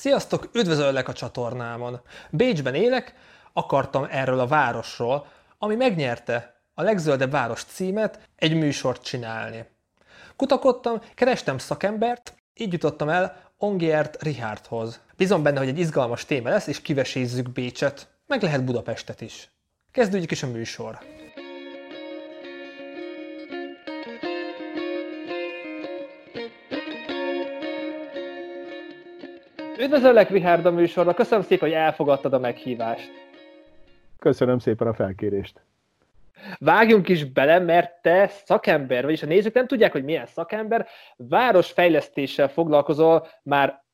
Sziasztok, üdvözöllek a csatornámon! Bécsben élek, akartam erről a városról, ami megnyerte a legzöldebb város címet, egy műsort csinálni. Kutakodtam, kerestem szakembert, így jutottam el Ongiert Richardhoz. Bízom benne, hogy egy izgalmas téma lesz, és kivesézzük Bécset, meg lehet Budapestet is. Kezdődjük is a műsor. Üdvözöllek, Richard a műsorra. Köszönöm szépen, hogy elfogadtad a meghívást. Köszönöm szépen a felkérést. Vágjunk is bele, mert te szakember, vagyis a nézők nem tudják, hogy milyen szakember, városfejlesztéssel foglalkozol már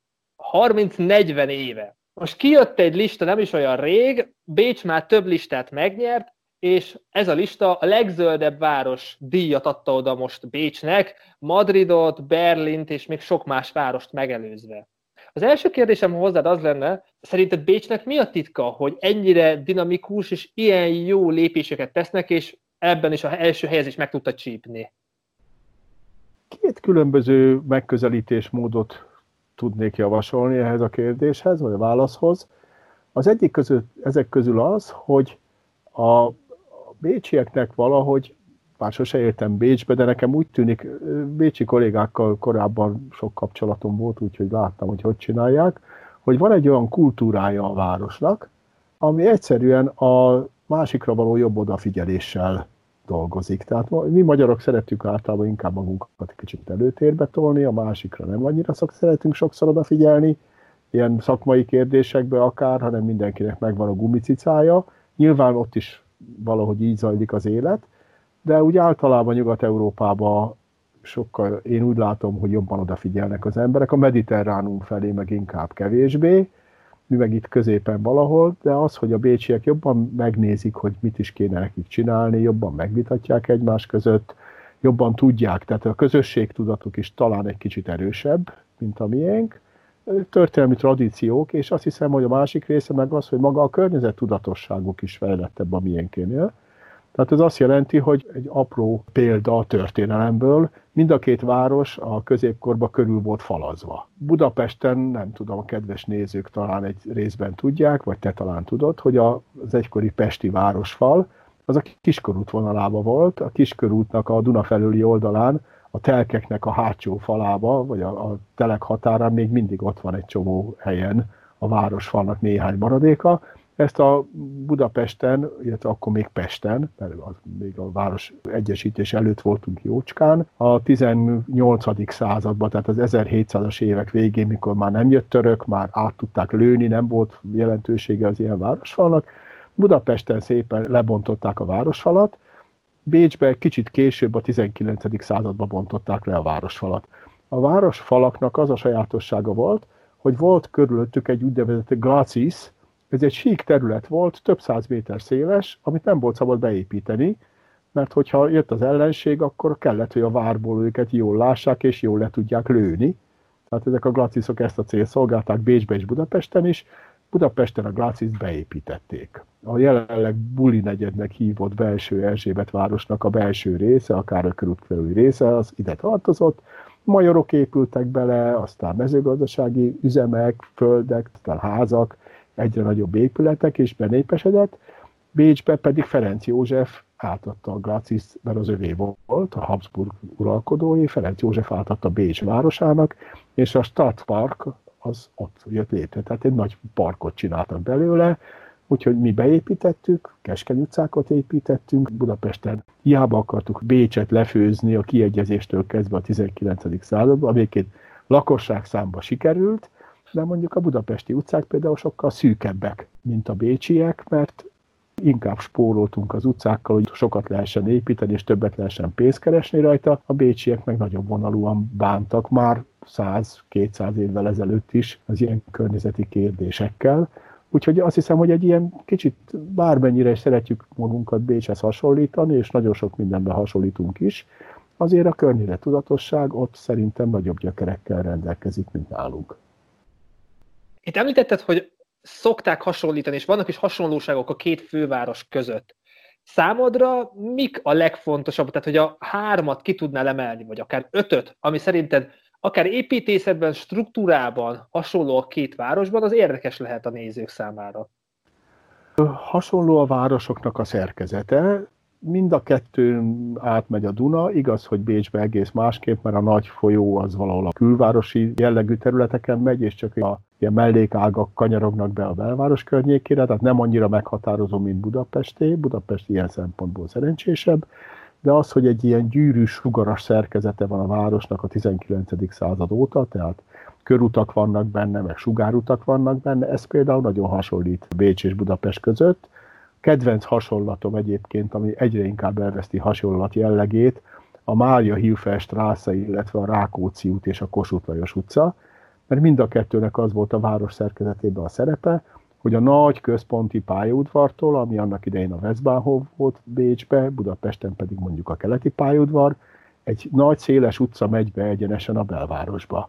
30-40 éve. Most kijött egy lista nem is olyan rég, Bécs már több listát megnyert, és ez a lista a legzöldebb város díjat adta oda most Bécsnek, Madridot, Berlint és még sok más várost megelőzve. Az első kérdésem hozzád az lenne, szerinted Bécsnek mi a titka, hogy ennyire dinamikus és ilyen jó lépéseket tesznek, és ebben is az első helyezés meg tudta csípni? Két különböző megközelítésmódot tudnék javasolni ehhez a kérdéshez, vagy a válaszhoz. Az egyik közül, ezek közül az, hogy a bécsieknek valahogy bár sose éltem Bécsbe, de nekem úgy tűnik, bécsi kollégákkal korábban sok kapcsolatom volt, úgyhogy láttam, hogy hogy csinálják, hogy van egy olyan kultúrája a városnak, ami egyszerűen a másikra való jobb odafigyeléssel dolgozik. Tehát mi magyarok szeretjük általában inkább magunkat kicsit előtérbe tolni, a másikra nem annyira szok, szeretünk sokszor odafigyelni, ilyen szakmai kérdésekbe akár, hanem mindenkinek megvan a gumicicája. Nyilván ott is valahogy így zajlik az élet, de úgy általában Nyugat-Európában sokkal, én úgy látom, hogy jobban odafigyelnek az emberek, a mediterránum felé meg inkább kevésbé, mi meg itt középen valahol, de az, hogy a bécsiek jobban megnézik, hogy mit is kéne nekik csinálni, jobban megvitatják egymás között, jobban tudják, tehát a közösségtudatuk is talán egy kicsit erősebb, mint a miénk, történelmi tradíciók, és azt hiszem, hogy a másik része meg az, hogy maga a környezet tudatosságuk is fejlettebb a miénkénél. Tehát ez azt jelenti, hogy egy apró példa a történelemből, mind a két város a középkorban körül volt falazva. Budapesten, nem tudom, a kedves nézők talán egy részben tudják, vagy te talán tudod, hogy az egykori pesti városfal, az a Kiskorút vonalába volt, a Kiskörútnak a Duna felüli oldalán, a telkeknek a hátsó falába, vagy a, a telek határán még mindig ott van egy csomó helyen a városfalnak néhány maradéka, ezt a Budapesten, illetve akkor még Pesten, mert az még a város egyesítés előtt voltunk Jócskán, a 18. században, tehát az 1700-as évek végén, mikor már nem jött török, már át tudták lőni, nem volt jelentősége az ilyen városfalnak, Budapesten szépen lebontották a városfalat, Bécsbe kicsit később a 19. században bontották le a városfalat. A városfalaknak az a sajátossága volt, hogy volt körülöttük egy úgynevezett glacis, ez egy sík terület volt, több száz méter széles, amit nem volt szabad beépíteni, mert hogyha jött az ellenség, akkor kellett, hogy a várból őket jól lássák, és jól le tudják lőni. Tehát ezek a glaciszok ezt a célt szolgálták Bécsbe és Budapesten is. Budapesten a glaciszt beépítették. A jelenleg Buli negyednek hívott belső Erzsébet városnak a belső része, a Károly része, az ide tartozott. Majorok épültek bele, aztán mezőgazdasági üzemek, földek, aztán házak, egyre nagyobb épületek, és benépesedett. Bécsbe pedig Ferenc József átadta a Glacis, mert az övé volt, a Habsburg uralkodói, Ferenc József átadta Bécs városának, és a Stadtpark az ott jött létre. Tehát egy nagy parkot csináltak belőle, úgyhogy mi beépítettük, Keskeny utcákat építettünk, Budapesten hiába akartuk Bécset lefőzni a kiegyezéstől kezdve a 19. században, amiket lakosság számba sikerült, de mondjuk a budapesti utcák például sokkal szűkebbek, mint a bécsiek, mert inkább spóroltunk az utcákkal, hogy sokat lehessen építeni, és többet lehessen pénzt keresni rajta. A bécsiek meg nagyobb vonalúan bántak már 100-200 évvel ezelőtt is az ilyen környezeti kérdésekkel. Úgyhogy azt hiszem, hogy egy ilyen kicsit bármennyire is szeretjük magunkat Bécshez hasonlítani, és nagyon sok mindenben hasonlítunk is, azért a környezet tudatosság ott szerintem nagyobb gyökerekkel rendelkezik, mint nálunk. Itt említetted, hogy szokták hasonlítani, és vannak is hasonlóságok a két főváros között. Számodra mik a legfontosabb, tehát hogy a hármat ki tudnál emelni, vagy akár ötöt, ami szerinted akár építészetben, struktúrában hasonló a két városban, az érdekes lehet a nézők számára. Hasonló a városoknak a szerkezete, mind a kettőn átmegy a Duna, igaz, hogy Bécsbe egész másképp, mert a nagy folyó az valahol a külvárosi jellegű területeken megy, és csak a ilyen mellékágak kanyarognak be a belváros környékére, tehát nem annyira meghatározó, mint Budapesté. Budapest ilyen szempontból szerencsésebb, de az, hogy egy ilyen gyűrűs, sugaras szerkezete van a városnak a 19. század óta, tehát körutak vannak benne, meg sugárutak vannak benne, ez például nagyon hasonlít Bécs és Budapest között. Kedvenc hasonlatom egyébként, ami egyre inkább elveszti hasonlat jellegét, a Mária Hilfer Strásze, illetve a Rákóczi út és a Kossuth Lajos utca, mert mind a kettőnek az volt a város szerkezetében a szerepe, hogy a nagy központi pályaudvartól, ami annak idején a Westbahnhof volt Bécsbe, Budapesten pedig mondjuk a keleti pályaudvar, egy nagy széles utca megy be egyenesen a belvárosba.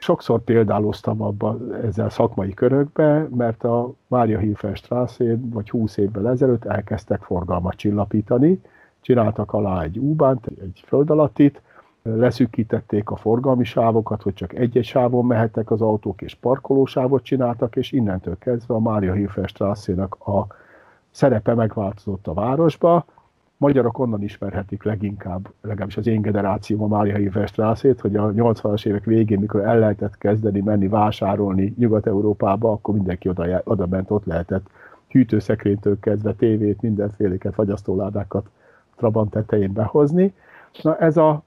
Sokszor példáloztam abba ezzel szakmai körökbe, mert a Mária Hilfer Strasszén vagy 20 évvel ezelőtt elkezdtek forgalmat csillapítani, csináltak alá egy úbánt, egy föld alattit, leszűkítették a forgalmi sávokat, hogy csak egy-egy sávon mehettek az autók, és parkolósávot csináltak, és innentől kezdve a Mária Hilfer a szerepe megváltozott a városba. Magyarok onnan ismerhetik leginkább, legalábbis az én generációm a Mária Hilfer hogy a 80-as évek végén, mikor el lehetett kezdeni menni vásárolni Nyugat-Európába, akkor mindenki oda, oda ment, ott lehetett hűtőszekrénytől kezdve tévét, mindenféléket, fagyasztóládákat Trabant tetején behozni. Na ez a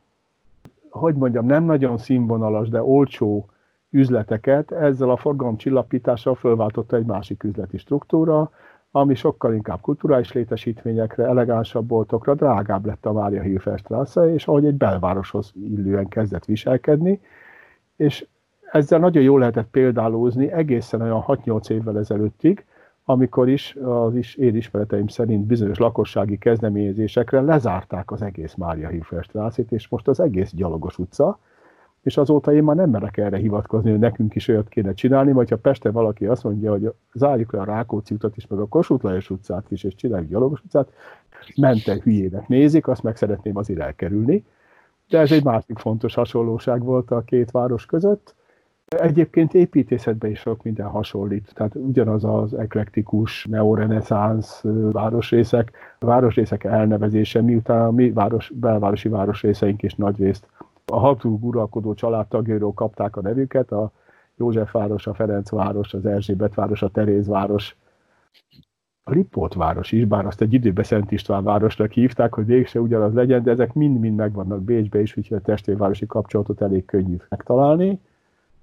hogy mondjam, nem nagyon színvonalas, de olcsó üzleteket ezzel a forgalomcsillapítással fölváltotta egy másik üzleti struktúra, ami sokkal inkább kulturális létesítményekre, elegánsabb boltokra, drágább lett a Mária Hilferstrasse, és ahogy egy belvároshoz illően kezdett viselkedni, és ezzel nagyon jól lehetett példálózni egészen olyan 6-8 évvel ezelőttig, amikor is az is én ismereteim szerint bizonyos lakossági kezdeményezésekre lezárták az egész Mária Hilferstrászt, és most az egész gyalogos utca, és azóta én már nem merek erre hivatkozni, hogy nekünk is olyat kéne csinálni, vagy ha Pesten valaki azt mondja, hogy zárjuk le a Rákóczi utat is, meg a Kossuth Lajos utcát is, és csináljuk gyalogos utcát, mente hülyének nézik, azt meg szeretném azért elkerülni. De ez egy másik fontos hasonlóság volt a két város között. Egyébként építészetben is sok minden hasonlít, tehát ugyanaz az eklektikus, neoreneszánsz városrészek, városrészek elnevezése, miután a mi város, belvárosi városrészeink is nagyrészt a Habsburg uralkodó családtagjairól kapták a nevüket, a Józsefváros, a Ferencváros, az Erzsébetváros, a Terézváros, a Lipót város is, bár azt egy időben Szent István városnak hívták, hogy végse ugyanaz legyen, de ezek mind-mind megvannak Bécsbe is, úgyhogy a testvérvárosi kapcsolatot elég könnyű megtalálni.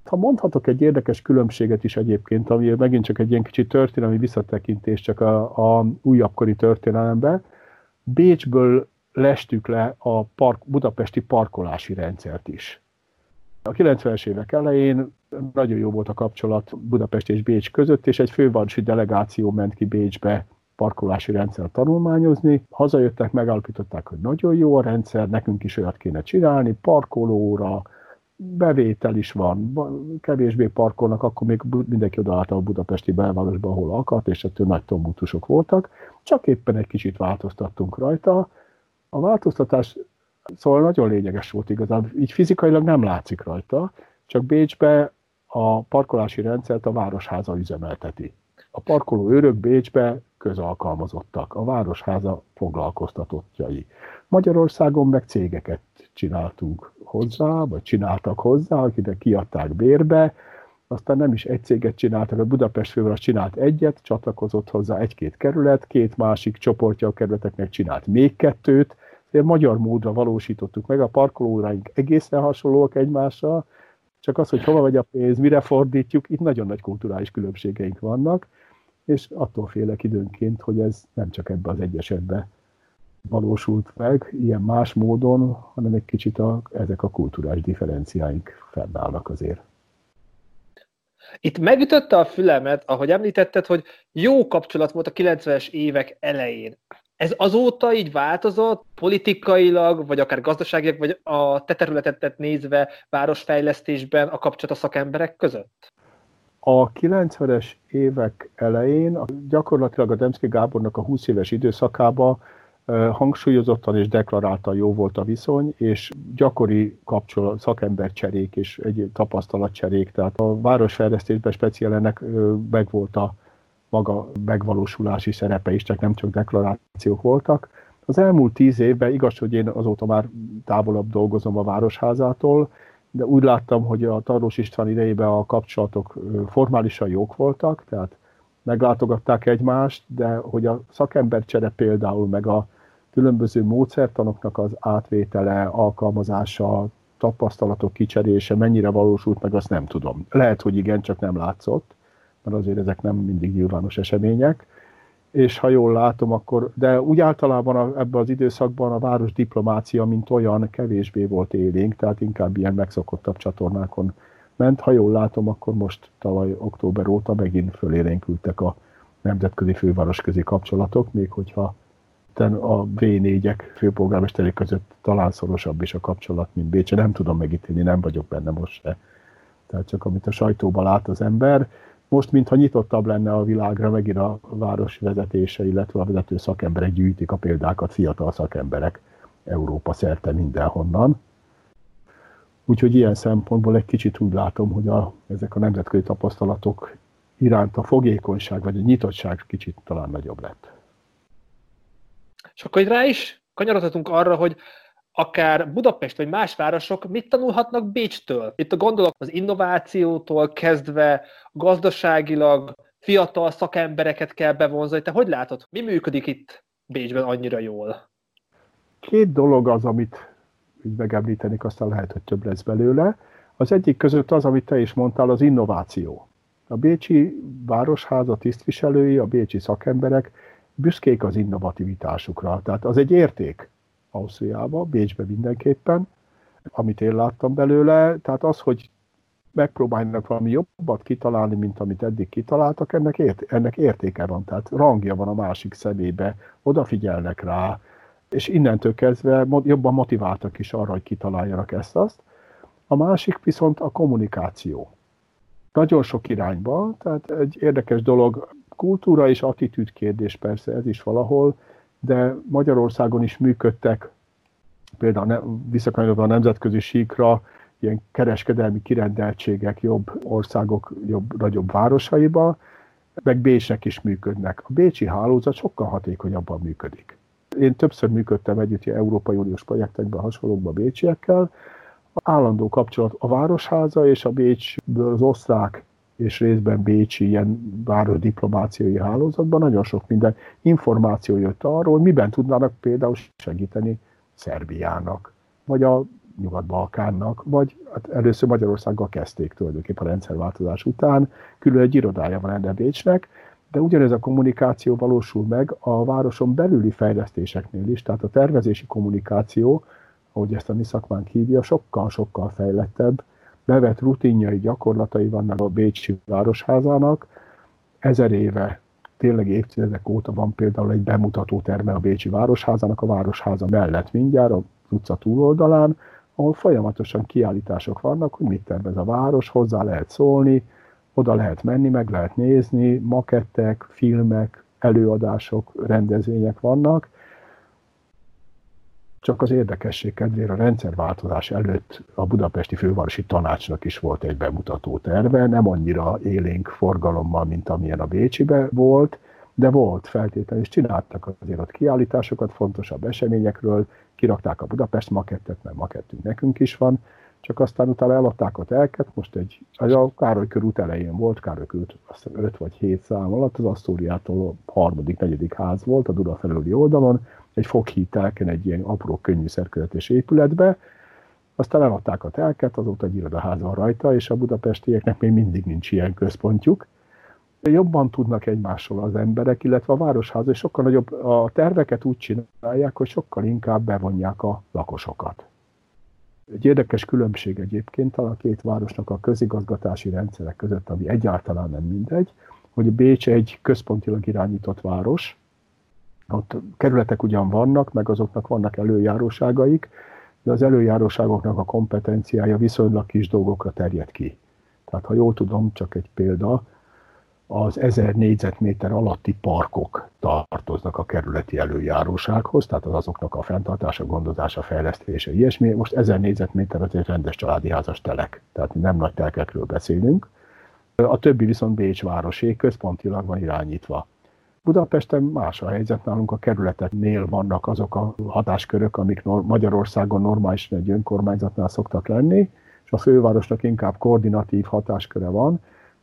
Ha mondhatok egy érdekes különbséget is egyébként, ami megint csak egy ilyen kicsi történelmi visszatekintés csak a, a újabbkori történelemben, Bécsből lestük le a park, budapesti parkolási rendszert is. A 90-es évek elején nagyon jó volt a kapcsolat Budapest és Bécs között, és egy fővárosi delegáció ment ki Bécsbe parkolási rendszer tanulmányozni. Hazajöttek, megállapították, hogy nagyon jó a rendszer, nekünk is olyat kéne csinálni, parkolóra, bevétel is van, kevésbé parkolnak, akkor még mindenki odaállt a budapesti belvárosba, ahol akart, és ettől nagy tombutusok voltak, csak éppen egy kicsit változtattunk rajta. A változtatás szóval nagyon lényeges volt igazán, így fizikailag nem látszik rajta, csak Bécsbe a parkolási rendszert a Városháza üzemelteti. A parkoló őrök Bécsbe közalkalmazottak, a Városháza foglalkoztatottjai. Magyarországon meg cégeket csináltunk hozzá, vagy csináltak hozzá, akinek kiadták bérbe, aztán nem is egy céget csináltak, a Budapest főváros csinált egyet, csatlakozott hozzá egy-két kerület, két másik csoportja a kerületeknek csinált még kettőt, Ilyen magyar módra valósítottuk meg, a parkolóraink egészen hasonlóak egymással, csak az, hogy hova megy a pénz, mire fordítjuk, itt nagyon nagy kulturális különbségeink vannak, és attól félek időnként, hogy ez nem csak ebbe az egy esetben valósult meg ilyen más módon, hanem egy kicsit a, ezek a kulturális differenciáink fennállnak azért. Itt megütötte a fülemet, ahogy említetted, hogy jó kapcsolat volt a 90-es évek elején. Ez azóta így változott politikailag, vagy akár gazdaságilag, vagy a te területetet nézve városfejlesztésben a kapcsolat a szakemberek között? A 90-es évek elején gyakorlatilag a Demszki Gábornak a 20 éves időszakába hangsúlyozottan és deklaráltan jó volt a viszony, és gyakori kapcsolat, szakembercserék és egy tapasztalatcserék, tehát a városfejlesztésben speciál ennek megvolt a maga megvalósulási szerepe is, csak nem csak deklarációk voltak. Az elmúlt tíz évben, igaz, hogy én azóta már távolabb dolgozom a Városházától, de úgy láttam, hogy a Tarlós István idejében a kapcsolatok formálisan jók voltak, tehát meglátogatták egymást, de hogy a szakembercsere például, meg a különböző módszertanoknak az átvétele, alkalmazása, tapasztalatok kicserése mennyire valósult meg, azt nem tudom. Lehet, hogy igen, csak nem látszott, mert azért ezek nem mindig nyilvános események. És ha jól látom, akkor, de úgy általában a, ebben az időszakban a város diplomácia, mint olyan, kevésbé volt élénk, tehát inkább ilyen megszokottabb csatornákon ment. Ha jól látom, akkor most tavaly október óta megint fölélénkültek a nemzetközi fővárosközi kapcsolatok, még hogyha a V4-ek főpolgármesteri között talán szorosabb is a kapcsolat, mint Bécse. Nem tudom megítélni, nem vagyok benne most se. Tehát csak amit a sajtóban lát az ember. Most, mintha nyitottabb lenne a világra, megint a város vezetése, illetve a vezető szakemberek gyűjtik a példákat, fiatal szakemberek Európa szerte mindenhonnan. Úgyhogy ilyen szempontból egy kicsit úgy látom, hogy a, ezek a nemzetközi tapasztalatok iránt a fogékonyság vagy a nyitottság kicsit talán nagyobb lett. És akkor rá is kanyarodhatunk arra, hogy akár Budapest vagy más városok mit tanulhatnak Bécstől. Itt a gondolok az innovációtól kezdve gazdaságilag fiatal szakembereket kell bevonzani. Te hogy látod, mi működik itt Bécsben annyira jól? Két dolog az, amit így megemlítenik, aztán lehet, hogy több lesz belőle. Az egyik között az, amit te is mondtál, az innováció. A Bécsi Városháza tisztviselői, a bécsi szakemberek büszkék az innovativitásukra. Tehát az egy érték Ausztriában, Bécsben mindenképpen, amit én láttam belőle. Tehát az, hogy megpróbálnak valami jobbat kitalálni, mint amit eddig kitaláltak, ennek, ért, ennek értéke van, tehát rangja van a másik szemébe, odafigyelnek rá, és innentől kezdve jobban motiváltak is arra, hogy kitaláljanak ezt-azt. A másik viszont a kommunikáció. Nagyon sok irányba, tehát egy érdekes dolog, kultúra és attitűd kérdés persze, ez is valahol, de Magyarországon is működtek, például visszakanyarodva a nemzetközi síkra, ilyen kereskedelmi kirendeltségek jobb országok, jobb, nagyobb városaiba, meg Bécsnek is működnek. A bécsi hálózat sokkal hatékonyabban működik. Én többször működtem együtt ilyen Európai Uniós projektekben, hasonlókban bécsiekkel. A állandó kapcsolat a Városháza és a Bécsből az osztrák és részben Bécsi ilyen város diplomáciai hálózatban nagyon sok minden információ jött arról, miben tudnának például segíteni Szerbiának, vagy a Nyugat-Balkánnak, vagy hát először Magyarországgal kezdték tulajdonképpen a rendszerváltozás után, külön egy irodája van ennek Bécsnek, de ugyanez a kommunikáció valósul meg a városon belüli fejlesztéseknél is, tehát a tervezési kommunikáció, ahogy ezt a mi szakmánk hívja, sokkal-sokkal fejlettebb, bevett rutinjai, gyakorlatai vannak a Bécsi Városházának. Ezer éve, tényleg évtizedek óta van például egy bemutató terme a Bécsi Városházának, a Városháza mellett mindjárt, a utca túloldalán, ahol folyamatosan kiállítások vannak, hogy mit tervez a város, hozzá lehet szólni, oda lehet menni, meg lehet nézni, makettek, filmek, előadások, rendezvények vannak, csak az érdekesség kedvére a rendszerváltozás előtt a budapesti fővárosi tanácsnak is volt egy bemutató terve, nem annyira élénk forgalommal, mint amilyen a Bécsibe volt, de volt feltétel, és csináltak azért ott kiállításokat fontosabb eseményekről, kirakták a Budapest makettet, mert makettünk nekünk is van, csak aztán utána eladták a telket, most egy, az a Károly körút elején volt, Károly körút azt 5 vagy 7 szám alatt, az Asztóriától a harmadik, negyedik ház volt a Duna felüli oldalon, egy foghíd telken egy ilyen apró könnyű szerkezetes épületbe, aztán eladták a telket, azóta egy irodaház van rajta, és a budapestieknek még mindig nincs ilyen központjuk. Jobban tudnak egymásról az emberek, illetve a városház, és sokkal nagyobb, a terveket úgy csinálják, hogy sokkal inkább bevonják a lakosokat. Egy érdekes különbség egyébként a két városnak a közigazgatási rendszerek között, ami egyáltalán nem mindegy, hogy Bécs egy központilag irányított város, ott kerületek ugyan vannak, meg azoknak vannak előjáróságaik, de az előjáróságoknak a kompetenciája viszonylag kis dolgokra terjed ki. Tehát ha jól tudom, csak egy példa, az 1000 négyzetméter alatti parkok tartoznak a kerületi előjárósághoz, tehát az azoknak a fenntartása, gondozása, fejlesztése, ilyesmi. Most 1000 négyzetméter az egy rendes családi házas telek, tehát nem nagy telkekről beszélünk. A többi viszont Bécs városé központilag van irányítva. Budapesten más a helyzet, nálunk a kerületeknél vannak azok a hatáskörök, amik Magyarországon normálisan egy önkormányzatnál szoktak lenni, és a fővárosnak inkább koordinatív hatásköre van,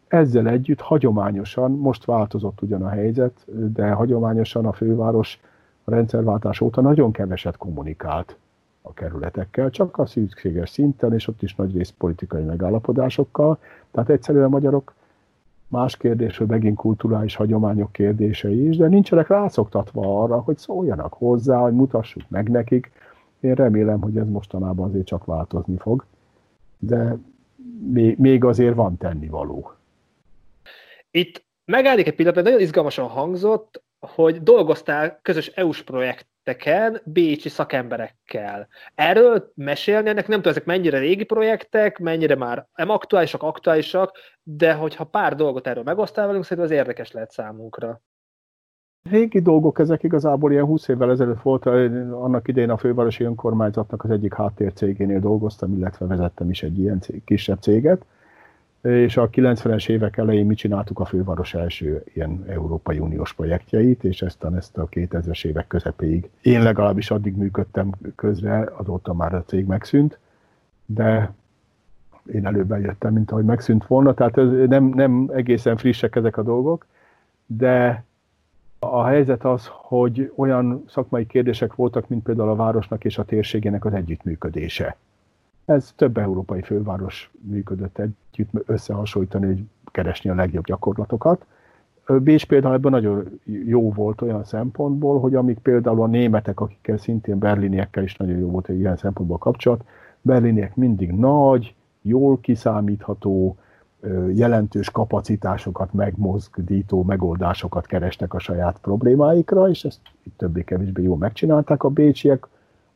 ezzel együtt hagyományosan, most változott ugyan a helyzet, de hagyományosan a főváros a rendszerváltás óta nagyon keveset kommunikált a kerületekkel, csak a szükséges szinten, és ott is nagy rész politikai megállapodásokkal. Tehát egyszerűen a magyarok más kérdés, hogy megint kulturális hagyományok kérdései is, de nincsenek rászoktatva arra, hogy szóljanak hozzá, hogy mutassuk meg nekik. Én remélem, hogy ez mostanában azért csak változni fog, de még azért van tennivaló. Itt megállnék egy pillanat, nagyon izgalmasan hangzott, hogy dolgoztál közös EU-s projekteken bécsi szakemberekkel. Erről mesélni, ennek nem tudom, ezek mennyire régi projektek, mennyire már nem aktuálisak, aktuálisak, de hogyha pár dolgot erről megosztál velünk, szerintem az érdekes lehet számunkra. Régi dolgok ezek igazából ilyen 20 évvel ezelőtt volt, annak idején a fővárosi önkormányzatnak az egyik háttércégénél dolgoztam, illetve vezettem is egy ilyen cég, kisebb céget és a 90-es évek elején mi csináltuk a főváros első ilyen Európai Uniós projektjeit, és ezt, ezt a 2000-es évek közepéig. Én legalábbis addig működtem közre, azóta már a cég megszűnt, de én előbb eljöttem, mint ahogy megszűnt volna, tehát ez nem, nem egészen frissek ezek a dolgok, de a helyzet az, hogy olyan szakmai kérdések voltak, mint például a városnak és a térségének az együttműködése. Ez több európai főváros működött együtt összehasonlítani, hogy keresni a legjobb gyakorlatokat. Bécs például ebben nagyon jó volt olyan szempontból, hogy amik például a németek, akikkel szintén berliniekkel is nagyon jó volt hogy ilyen szempontból kapcsolat, berliniek mindig nagy, jól kiszámítható, jelentős kapacitásokat megmozgdító megoldásokat kerestek a saját problémáikra, és ezt többé-kevésbé jól megcsinálták. A bécsiek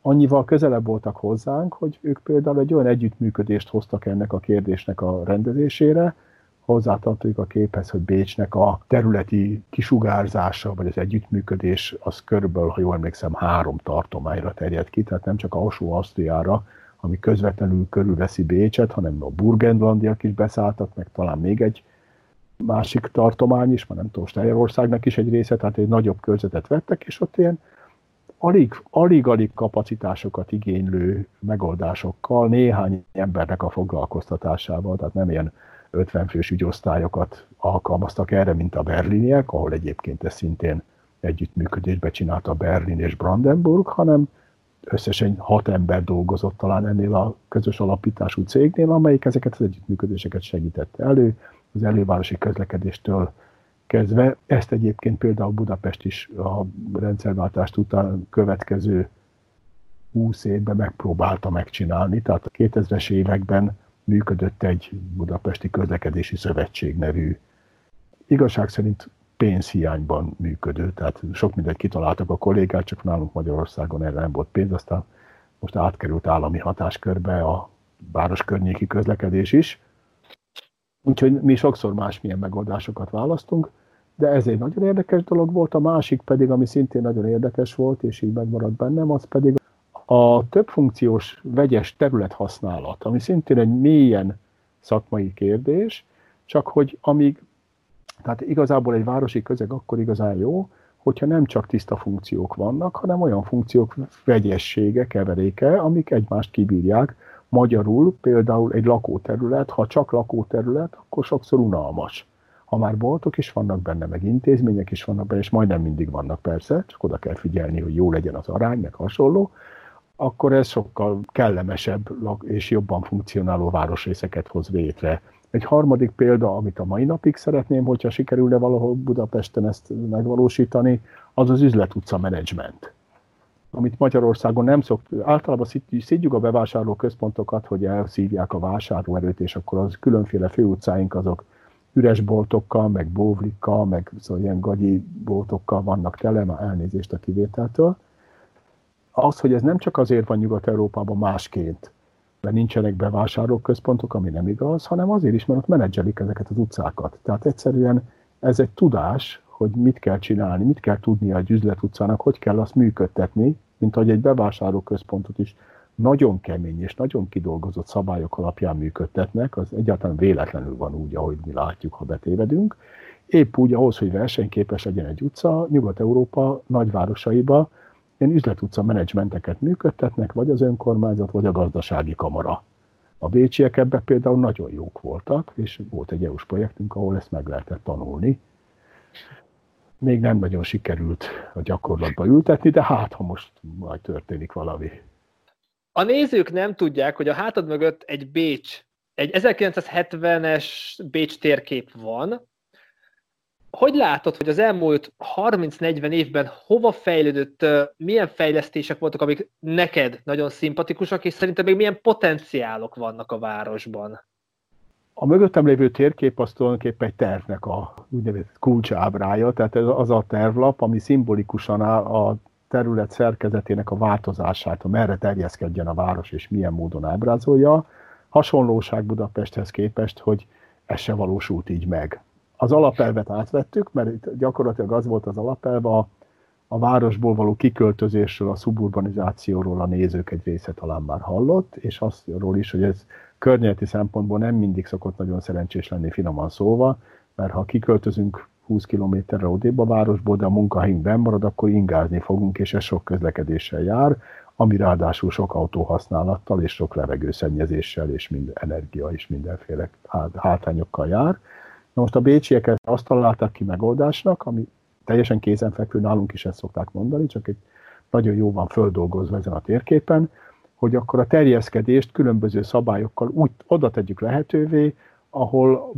annyival közelebb voltak hozzánk, hogy ők például egy olyan együttműködést hoztak ennek a kérdésnek a rendezésére, hozzátartozik a képhez, hogy Bécsnek a területi kisugárzása, vagy az együttműködés, az körülbelül, ha jól emlékszem, három tartományra terjed ki, tehát nem csak alsó Ausztriára, ami közvetlenül körülveszi Bécset, hanem a Burgenlandiak is beszálltak, meg talán még egy másik tartomány is, már nem tudom, Steierországnak is egy része, tehát egy nagyobb körzetet vettek, és ott ilyen alig-alig kapacitásokat igénylő megoldásokkal, néhány embernek a foglalkoztatásával, tehát nem ilyen 50 fős ügyosztályokat alkalmaztak erre, mint a berliniek, ahol egyébként ez szintén együttműködésbe csinálta Berlin és Brandenburg, hanem összesen hat ember dolgozott talán ennél a közös alapítású cégnél, amelyik ezeket az együttműködéseket segítette elő, az elővárosi közlekedéstől kezdve. Ezt egyébként például Budapest is a rendszerváltást után következő 20 évben megpróbálta megcsinálni. Tehát a 2000-es években működött egy Budapesti Közlekedési Szövetség nevű, igazság szerint pénzhiányban működő, tehát sok mindent kitaláltak a kollégák, csak nálunk Magyarországon erre nem volt pénz, aztán most átkerült állami hatáskörbe a város környéki közlekedés is. Úgyhogy mi sokszor másmilyen megoldásokat választunk de ez egy nagyon érdekes dolog volt, a másik pedig, ami szintén nagyon érdekes volt, és így megmaradt bennem, az pedig a többfunkciós vegyes területhasználat, ami szintén egy mélyen szakmai kérdés, csak hogy amíg, tehát igazából egy városi közeg akkor igazán jó, hogyha nem csak tiszta funkciók vannak, hanem olyan funkciók vegyessége, keveréke, amik egymást kibírják. Magyarul például egy lakóterület, ha csak lakóterület, akkor sokszor unalmas ha már boltok is vannak benne, meg intézmények is vannak benne, és majdnem mindig vannak persze, csak oda kell figyelni, hogy jó legyen az arány, meg hasonló, akkor ez sokkal kellemesebb és jobban funkcionáló városrészeket hoz létre. Egy harmadik példa, amit a mai napig szeretném, hogyha sikerülne valahol Budapesten ezt megvalósítani, az az üzletutca menedzsment amit Magyarországon nem szokt, általában szidjuk a bevásárló központokat, hogy elszívják a vásárlóerőt, és akkor az különféle főutcáink azok üres boltokkal, meg bóvlikkal, meg szóval ilyen gagyi boltokkal vannak tele, már elnézést a kivételtől. Az, hogy ez nem csak azért van Nyugat-Európában másként, mert nincsenek bevásárlóközpontok, ami nem igaz, hanem azért is, mert ott menedzselik ezeket az utcákat. Tehát egyszerűen ez egy tudás, hogy mit kell csinálni, mit kell tudni egy üzletutcának, hogy kell azt működtetni, mint ahogy egy bevásárlóközpontot is nagyon kemény és nagyon kidolgozott szabályok alapján működtetnek, az egyáltalán véletlenül van úgy, ahogy mi látjuk, ha betévedünk. Épp úgy ahhoz, hogy versenyképes legyen egy utca, Nyugat-Európa nagyvárosaiba ilyen üzletutca menedzsmenteket működtetnek, vagy az önkormányzat, vagy a gazdasági kamara. A bécsiek ebben például nagyon jók voltak, és volt egy EU-s projektünk, ahol ezt meg lehetett tanulni. Még nem nagyon sikerült a gyakorlatba ültetni, de hát, ha most majd történik valami. A nézők nem tudják, hogy a hátad mögött egy Bécs, egy 1970-es Bécs térkép van, hogy látod, hogy az elmúlt 30-40 évben hova fejlődött, milyen fejlesztések voltak, amik neked nagyon szimpatikusak, és szerintem még milyen potenciálok vannak a városban? A mögöttem lévő térkép az tulajdonképpen egy tervnek a úgynevezett kulcsábrája, tehát ez az a tervlap, ami szimbolikusan a terület szerkezetének a változását, a merre terjeszkedjen a város és milyen módon ábrázolja. Hasonlóság Budapesthez képest, hogy ez se valósult így meg az alapelvet átvettük, mert itt gyakorlatilag az volt az alapelve a, a városból való kiköltözésről, a szuburbanizációról a nézők egy része talán már hallott, és azról is, hogy ez környezeti szempontból nem mindig szokott nagyon szerencsés lenni finoman szóva, mert ha kiköltözünk 20 kilométerre odébb a városból, de a munkahelyünk marad, akkor ingázni fogunk, és ez sok közlekedéssel jár, ami ráadásul sok autóhasználattal és sok levegőszennyezéssel és mind energia és mindenféle hátrányokkal jár. Na most a bécsiek ezt azt találták ki megoldásnak, ami teljesen kézenfekvő, nálunk is ezt szokták mondani, csak egy nagyon jó van földolgozva ezen a térképen, hogy akkor a terjeszkedést különböző szabályokkal úgy oda tegyük lehetővé, ahol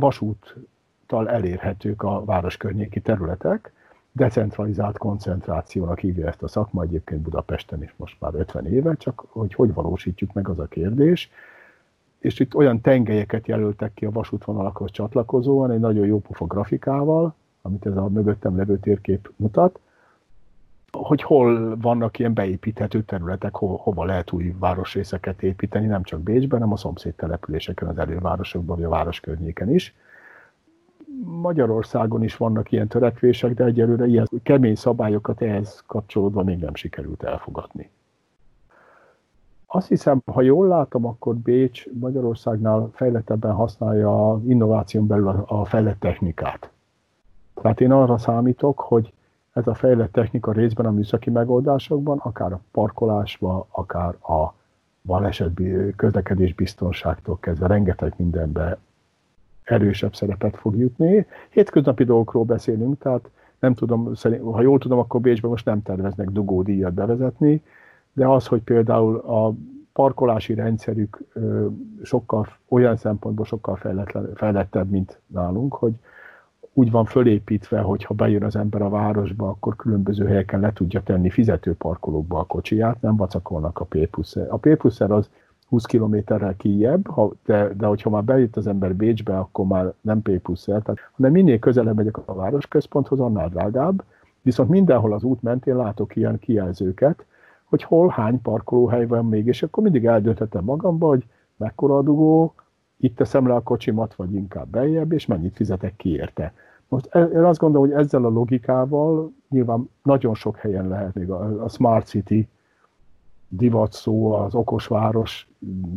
vasúttal elérhetők a város környéki területek, decentralizált koncentrációnak hívja ezt a szakma, egyébként Budapesten is most már 50 éve, csak hogy hogy valósítjuk meg az a kérdés, és itt olyan tengelyeket jelöltek ki a vasútvonalakhoz csatlakozóan, egy nagyon jó pofa grafikával, amit ez a mögöttem levő térkép mutat, hogy hol vannak ilyen beépíthető területek, ho, hova lehet új városrészeket építeni, nem csak Bécsben, hanem a szomszéd településeken, az elővárosokban, vagy a város környéken is. Magyarországon is vannak ilyen törekvések, de egyelőre ilyen kemény szabályokat ehhez kapcsolódva még nem sikerült elfogadni. Azt hiszem, ha jól látom, akkor Bécs Magyarországnál fejlettebben használja az innováción belül a fejlett technikát. Tehát én arra számítok, hogy ez a fejlett technika részben a műszaki megoldásokban, akár a parkolásba, akár a baleset közlekedés biztonságtól kezdve rengeteg mindenbe erősebb szerepet fog jutni. Hétköznapi dolgokról beszélünk, tehát nem tudom, ha jól tudom, akkor Bécsben most nem terveznek dugódíjat bevezetni, de az, hogy például a parkolási rendszerük sokkal, olyan szempontból sokkal fejlettebb, mint nálunk, hogy úgy van fölépítve, hogy ha bejön az ember a városba, akkor különböző helyeken le tudja tenni fizető parkolókba a kocsiját, nem vacakolnak a p A p az 20 kilométerrel kijebb, ha, de, de hogyha már bejött az ember Bécsbe, akkor már nem p tehát, hanem minél közelebb megyek a városközponthoz, annál drágább, viszont mindenhol az út mentén látok ilyen kijelzőket, hogy hol hány parkolóhely van még, és akkor mindig eldönthetem magamba, hogy mekkora a dugó, itt teszem le a kocsimat, vagy inkább beljebb, és mennyit fizetek ki érte. Most e, én azt gondolom, hogy ezzel a logikával nyilván nagyon sok helyen lehet még a, a Smart City divat szó, az okos város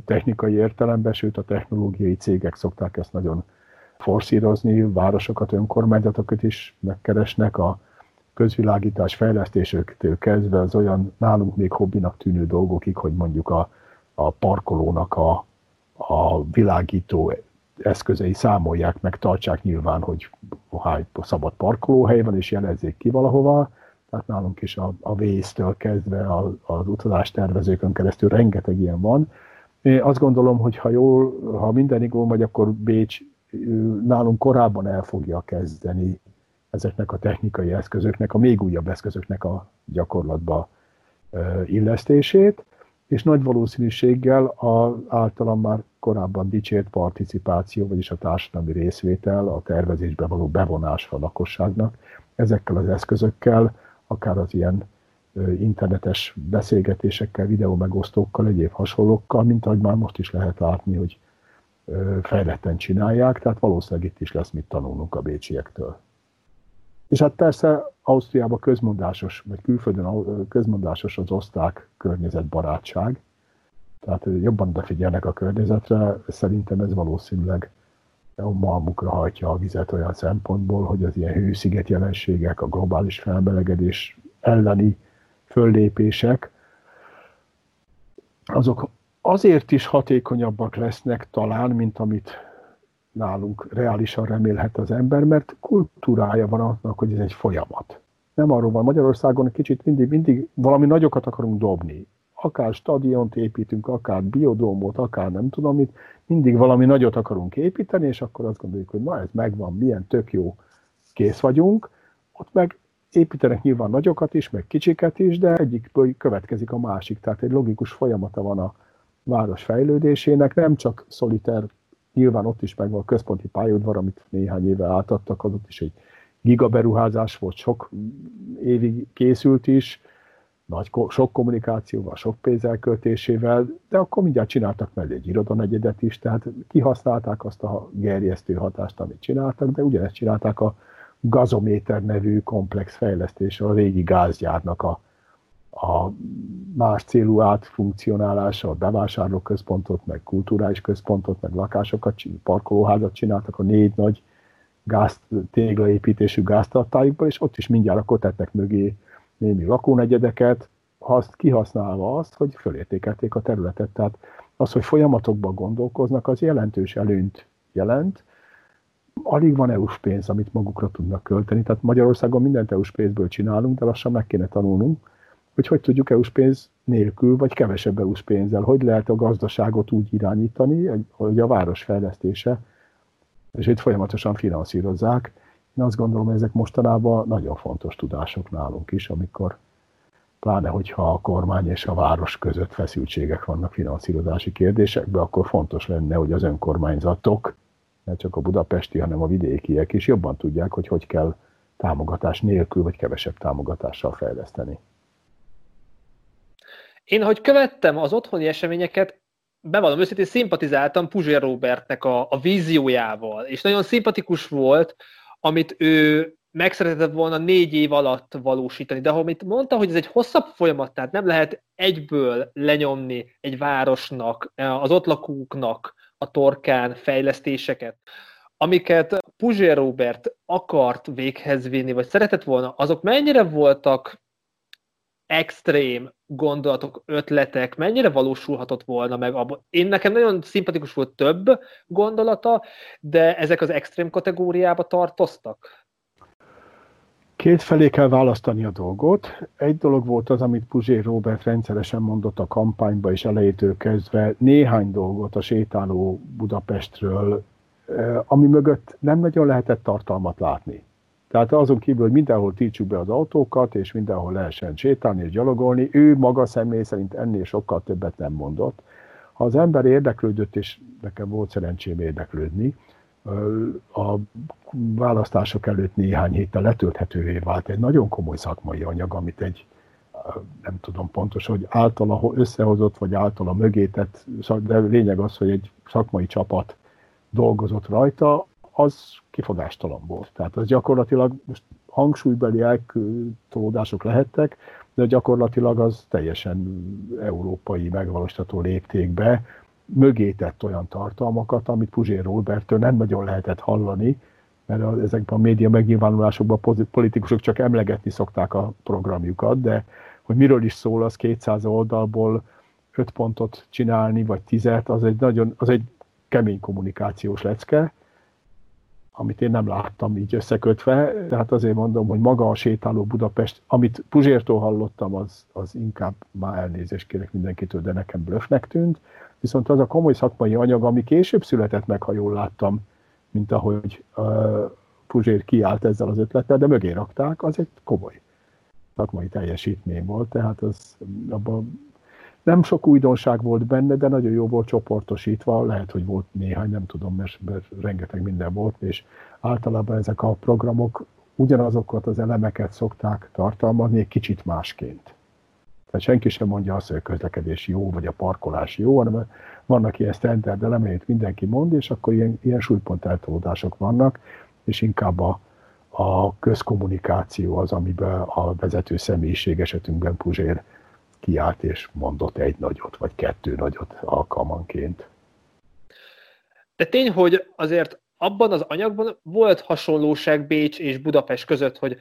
technikai értelemben, sőt a technológiai cégek szokták ezt nagyon forszírozni, városokat, önkormányzatokat is megkeresnek a közvilágítás fejlesztésektől kezdve az olyan nálunk még hobbinak tűnő dolgokig, hogy mondjuk a, a parkolónak a, a világító eszközei számolják meg, tartsák nyilván, hogy hány szabad parkolóhely van, és jelezzék ki valahova. Tehát nálunk is a, a vésztől kezdve az, az utazástervezőkön keresztül rengeteg ilyen van. Én azt gondolom, hogy ha, jól, ha minden igaz megy, akkor Bécs nálunk korábban el fogja kezdeni ezeknek a technikai eszközöknek, a még újabb eszközöknek a gyakorlatba illesztését, és nagy valószínűséggel az általam már korábban dicsért participáció, vagyis a társadalmi részvétel, a tervezésbe való bevonása a lakosságnak, ezekkel az eszközökkel, akár az ilyen internetes beszélgetésekkel, videómegosztókkal, egyéb hasonlókkal, mint ahogy már most is lehet látni, hogy fejletten csinálják, tehát valószínűleg itt is lesz mit tanulnunk a bécsiektől. És hát persze Ausztriában közmondásos, vagy külföldön közmondásos az osztrák környezetbarátság, tehát jobban befigyelnek a környezetre, szerintem ez valószínűleg malmukra hajtja a vizet olyan szempontból, hogy az ilyen hősziget jelenségek, a globális felmelegedés elleni föllépések, azok azért is hatékonyabbak lesznek talán, mint amit nálunk reálisan remélhet az ember, mert kultúrája van annak, hogy ez egy folyamat. Nem arról van, Magyarországon kicsit mindig, mindig valami nagyokat akarunk dobni. Akár stadiont építünk, akár biodómot, akár nem tudom mit, mindig valami nagyot akarunk építeni, és akkor azt gondoljuk, hogy na ez megvan, milyen tök jó, kész vagyunk. Ott meg építenek nyilván nagyokat is, meg kicsiket is, de egyikből következik a másik. Tehát egy logikus folyamata van a város fejlődésének, nem csak szoliter, nyilván ott is megvan a központi pályaudvar, amit néhány éve átadtak, az ott is egy gigaberuházás volt, sok évig készült is, nagy, sok kommunikációval, sok pénzelköltésével, de akkor mindjárt csináltak mellé egy irodonegyedet is, tehát kihasználták azt a gerjesztő hatást, amit csináltak, de ugyanezt csinálták a gazométer nevű komplex fejlesztés, a régi gázgyárnak a, a más célú átfunkcionálása, a bevásárlóközpontot, meg kulturális központot, meg lakásokat, parkolóházat csináltak a négy nagy gáz, téglaépítésű gáztartályukból, és ott is mindjárt akkor tettek mögé némi lakónegyedeket, azt kihasználva azt, hogy fölértékelték a területet. Tehát az, hogy folyamatokban gondolkoznak, az jelentős előnyt jelent. Alig van EU-s pénz, amit magukra tudnak költeni. Tehát Magyarországon mindent EU-s pénzből csinálunk, de lassan meg kéne tanulnunk, hogy hogy tudjuk EU-s pénz nélkül, vagy kevesebb EU-s pénzzel, hogy lehet a gazdaságot úgy irányítani, hogy a város fejlesztése, és itt folyamatosan finanszírozzák, én azt gondolom, hogy ezek mostanában nagyon fontos tudások nálunk is, amikor pláne hogyha a kormány és a város között feszültségek vannak finanszírozási kérdésekben, akkor fontos lenne, hogy az önkormányzatok, ne csak a budapesti, hanem a vidékiek is jobban tudják, hogy hogy kell támogatás nélkül, vagy kevesebb támogatással fejleszteni. Én, hogy követtem az otthoni eseményeket, bevallom őszintén, szimpatizáltam Puzsér Robertnek a, a víziójával, és nagyon szimpatikus volt, amit ő meg szeretett volna négy év alatt valósítani. De amit mondta, hogy ez egy hosszabb folyamat, tehát nem lehet egyből lenyomni egy városnak, az ott lakóknak a torkán fejlesztéseket, amiket Puzsér Robert akart véghez vinni, vagy szeretett volna, azok mennyire voltak extrém gondolatok, ötletek, mennyire valósulhatott volna meg abban. Én nekem nagyon szimpatikus volt több gondolata, de ezek az extrém kategóriába tartoztak? Két felé kell választani a dolgot. Egy dolog volt az, amit Puzsér Robert rendszeresen mondott a kampányba, és elejétől kezdve néhány dolgot a sétáló Budapestről, eh, ami mögött nem nagyon lehetett tartalmat látni. Tehát azon kívül, hogy mindenhol tiltsuk be az autókat, és mindenhol lehessen sétálni és gyalogolni, ő maga személy szerint ennél sokkal többet nem mondott. Ha az ember érdeklődött, és nekem volt szerencsém érdeklődni, a választások előtt néhány héttel letölthetővé vált egy nagyon komoly szakmai anyag, amit egy nem tudom pontos, hogy általa összehozott, vagy általa mögétett, de lényeg az, hogy egy szakmai csapat dolgozott rajta, az kifogástalan volt. Tehát az gyakorlatilag most hangsúlybeli eltolódások lehettek, de gyakorlatilag az teljesen európai megvalósítható léptékbe mögé tett olyan tartalmakat, amit Puzsér Robertől nem nagyon lehetett hallani, mert ezekben a média megnyilvánulásokban politikusok csak emlegetni szokták a programjukat, de hogy miről is szól, az 200 oldalból 5 pontot csinálni, vagy 10 az egy nagyon, az egy kemény kommunikációs lecke, amit én nem láttam így összekötve, tehát azért mondom, hogy maga a sétáló Budapest, amit Puzsértól hallottam, az, az inkább már elnézést kérek mindenkitől, de nekem blöfnek tűnt, viszont az a komoly szakmai anyag, ami később született meg, ha jól láttam, mint ahogy uh, Puzsér kiállt ezzel az ötlettel, de mögé rakták, az egy komoly szakmai teljesítmény volt, tehát az abban nem sok újdonság volt benne, de nagyon jó volt csoportosítva, lehet, hogy volt néhány, nem tudom, mert, rengeteg minden volt, és általában ezek a programok ugyanazokat az elemeket szokták tartalmazni egy kicsit másként. Tehát senki sem mondja azt, hogy a közlekedés jó, vagy a parkolás jó, hanem vannak ilyen standard elemek, mindenki mond, és akkor ilyen, ilyen súlypont eltolódások vannak, és inkább a, a közkommunikáció az, amiben a vezető személyiség esetünkben Puzsér kiállt és mondott egy nagyot, vagy kettő nagyot alkalmanként. De tény, hogy azért abban az anyagban volt hasonlóság Bécs és Budapest között, hogy